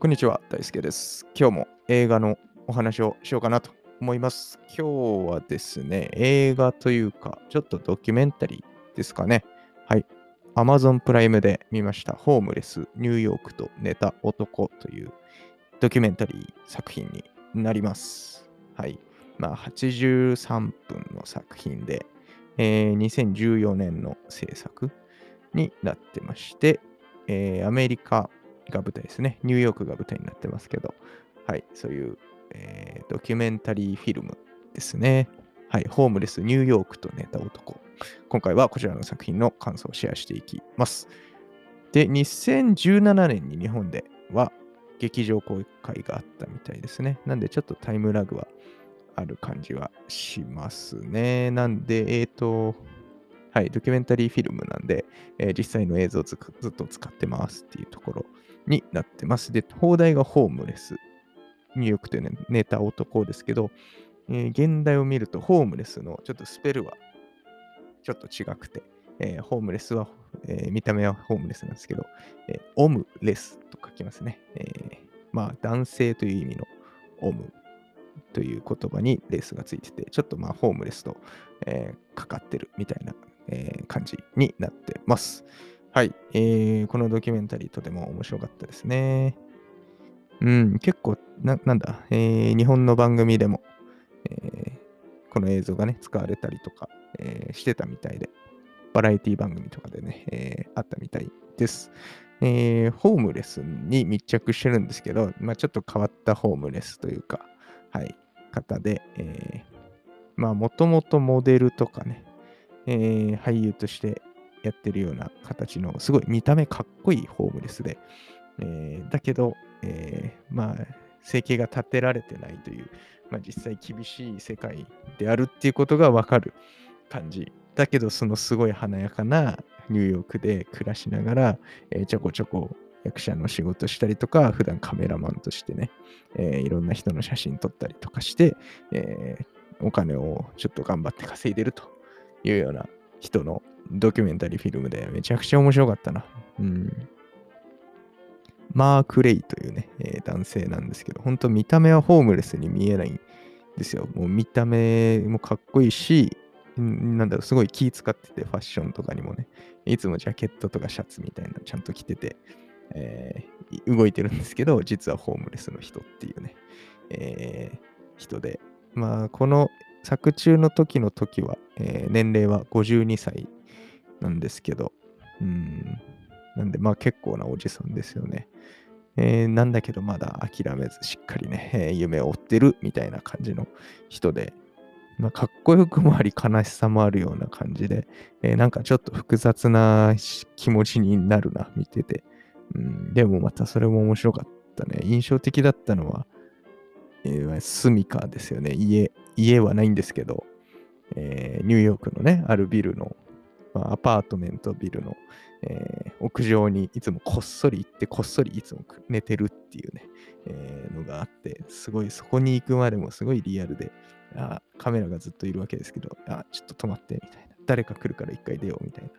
こんにちは、大輔です。今日も映画のお話をしようかなと思います。今日はですね、映画というか、ちょっとドキュメンタリーですかね。はい。Amazon プライムで見ました、ホームレス、ニューヨークと寝た男というドキュメンタリー作品になります。はい。まあ、83分の作品で、えー2014年の制作になってまして、えーアメリカが舞台ですね。ニューヨークが舞台になってますけど、はい、そういう、えードキュメンタリーフィルムですね。はい、ホームレスニューヨークと寝た男。今回はこちらの作品の感想をシェアしていきます。で、2017年に日本では劇場公開があったみたいですね。なんでちょっとタイムラグはある感じはしますね。なんで、えっ、と、はい、ドキュメンタリーフィルムなんで、えー実際の映像をずずっと使ってますっていうところになってます。で、放題がホームレス。ニューヨークというね、寝た男ですけど、えー現代を見るとホームレスのちょっとスペルはちょっと違くて、えーホームレスは、えー見た目はホームレスなんですけど、えーオムレスと書きますね。えーまあ、男性という意味のオムという言葉にレスがついてて、ちょっとまあホームレスと、えーかかってるみたいな、えー感じになってます。はい、えーこのドキュメンタリーとても面白かったですね。うん、結構、ななんだ、えー日本の番組でも、えーこの映像がね、使われたりとか、えーしてたみたいで、バラエティ番組とかでね、えーあったみたいです。えーホームレスに密着してるんですけど、まあ、ちょっと変わったホームレスというか、はい、方で、えーまあ、もともとモデルとかね、えー俳優としてやってるような形の、すごい見た目かっこいいホームレスで、えーだけど、えーまあ、生計が立てられてないという、まあ、実際厳しい世界であるっていうことがわかる感じ。だけど、そのすごい華やかなニューヨークで暮らしながら、えーちょこちょこ役者の仕事したりとか、普段カメラマンとしてね、えーいろんな人の写真撮ったりとかして、えーお金をちょっと頑張って稼いでるというような人のドキュメンタリーフィルムでめちゃくちゃ面白かったな。うん。マーク・レイというね、えー男性なんですけど、本当見た目はホームレスに見えないんですよ。もう見た目もかっこいいし、なんだろう、すごい気使ってて、ファッションとかにもね、いつもジャケットとかシャツみたいなちゃんと着てて、えー動いてるんですけど、実はホームレスの人っていうね、えー人で、まあ、この作中の時の時は、えー年齢は52歳なんですけど、うん、なんで、まあ結構なおじさんですよね。えーなんだけど、まだ諦めず、しっかりね、えー夢を追ってるみたいな感じの人で、まあ、かっこよくもあり、悲しさもあるような感じで、えーなんかちょっと複雑な気持ちになるな、見てて。うん、でもまたそれも面白かったね。印象的だったのは、えー、住みかですよね。家、家はないんですけど、えーニューヨークのね、あるビルの、まあアパートメントビルの、えー屋上にいつもこっそり行って、こっそりいつも寝てるっていうね、えーのがあって、すごいそこに行くまでもすごいリアルで、あカメラがずっといるわけですけど、あちょっと止まってみたいな。誰か来るから一回出ようみたいな。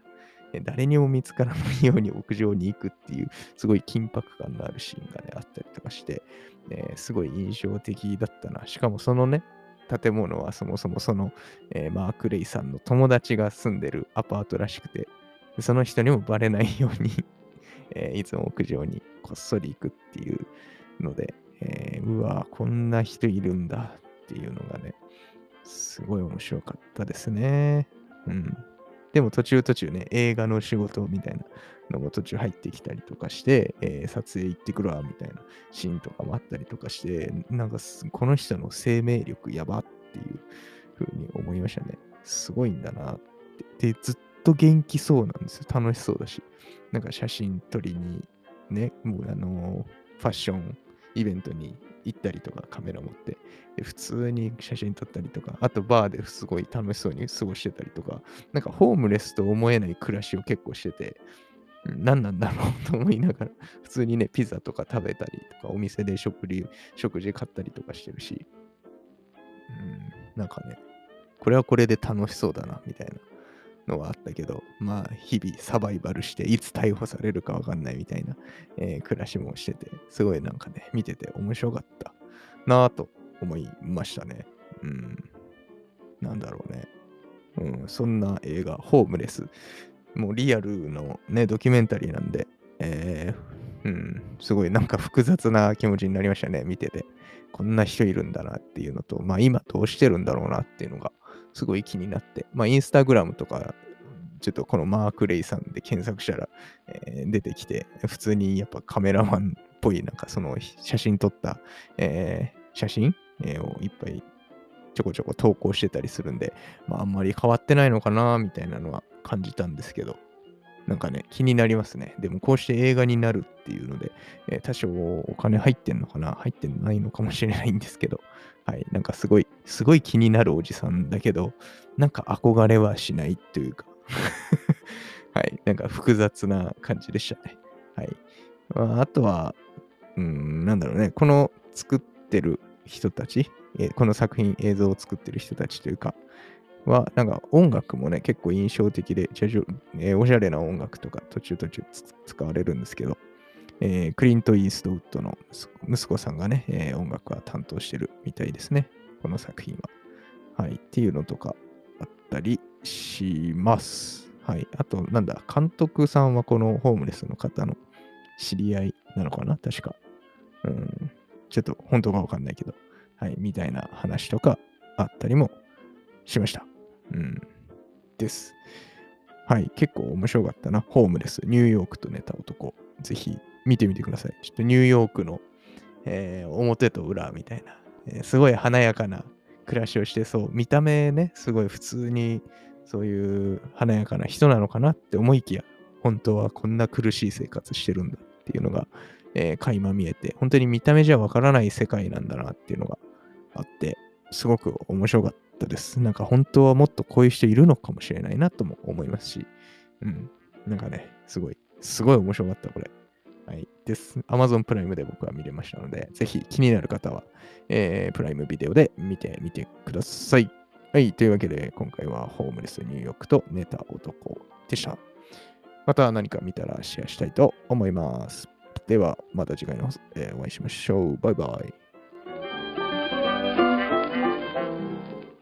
え誰にも見つからないように屋上に行くっていう、すごい緊迫感のあるシーンがね、あったりとかして、えーすごい印象的だったな。しかもそのね、建物はそもそもその、えーマーク・レイさんの友達が住んでるアパートらしくて、その人にもバレないように、えーいつも屋上にこっそり行くっていうので、えーうわこんな人いるんだっていうのがね、すごい面白かったですね。うん。でも途中途中ね、映画の仕事みたいなのも途中入ってきたりとかして、えー撮影行ってくるわみたいなシーンとかもあったりとかして、なんかこの人の生命力やばっていう風に思いましたね。すごいんだなって。で、ずっと元気そうなんですよ。楽しそうだし。なんか写真撮りに、ね、もうあのファッションイベントに行ったりとか、カメラ持って、で普通に写真撮ったりとか、あとバーですごい楽しそうに過ごしてたりとか、なんかホームレスと思えない暮らしを結構してて、何なんだろうと思いながら、普通にね、ピザとか食べたりとか、お店で食事食事買ったりとかしてるし、うん、なんかね、これはこれで楽しそうだな、みたいな。のはあったけど、まあ、日々サバイバルして、いつ逮捕されるかわかんないみたいな、えー暮らしもしてて、すごいなんかね、見てて面白かったなぁと思いましたね。うん。なんだろうね。うん、そんな映画、ホームレス。もうリアルのね、ドキュメンタリーなんで、えーうん、すごいなんか複雑な気持ちになりましたね、見てて。こんな人いるんだなっていうのと、まあ今どうしてるんだろうなっていうのがすごい気になって、まあインスタグラムとか、ちょっとこのマーク・レイさんで検索したら、えー出てきて、普通にやっぱカメラマンっぽい、なんかその写真撮った、えー写真、えーをいっぱいちょこちょこ投稿してたりするんで、まああんまり変わってないのかなみたいなのは感じたんですけど、なんかね、気になりますね。でもこうして映画になるっていうので、えー多少お金入ってんのかな？入ってないのかもしれないんですけど、はい、なんかすごい、すごい気になるおじさんだけど、なんか憧れはしないというか、はい、なんか複雑な感じでしたね。はい。まあ、あとは、うん、なんだろうね、この作ってる人たち、えーこの作品、映像を作ってる人たちというか、は、なんか音楽もね、結構印象的で、えーおしゃれな音楽とか途中途中使われるんですけど、えークリント・イーストウッドの息子息子さんがね、えー音楽は担当してるみたいですね。この作品は。はい。っていうのとかあったりします。はい。あと、なんだ、監督さんはこのホームレスの方の知り合いなのかな？確か。うん。ちょっと本当かわかんないけど。はい。みたいな話とかあったりもしました。うん。です。はい。結構面白かったな。ホームレス、ニューヨークと寝た男。ぜひ見てみてください。ちょっとニューヨークの、えー表と裏みたいな、えーすごい華やかな暮らしをしてそう。見た目ね、すごい普通にそういう華やかな人なのかなって思いきや、本当はこんな苦しい生活してるんだっていうのが、えー垣間見えて、本当に見た目じゃわからない世界なんだなっていうのがあって、すごく面白かったったです。なんか本当はもっとこういう人いるのかもしれないなとも思いますし、うん。なんかね、すごい、すごい面白かった、これ。はい。です。Amazon プライムで僕は見れましたので、ぜひ気になる方は、えープライムビデオで見てみてください。はい。というわけで、今回はホームレスニューヨークと寝た男でした。また何か見たらシェアしたいと思います。では、また次回の、えーお会いしましょう。バイバイ。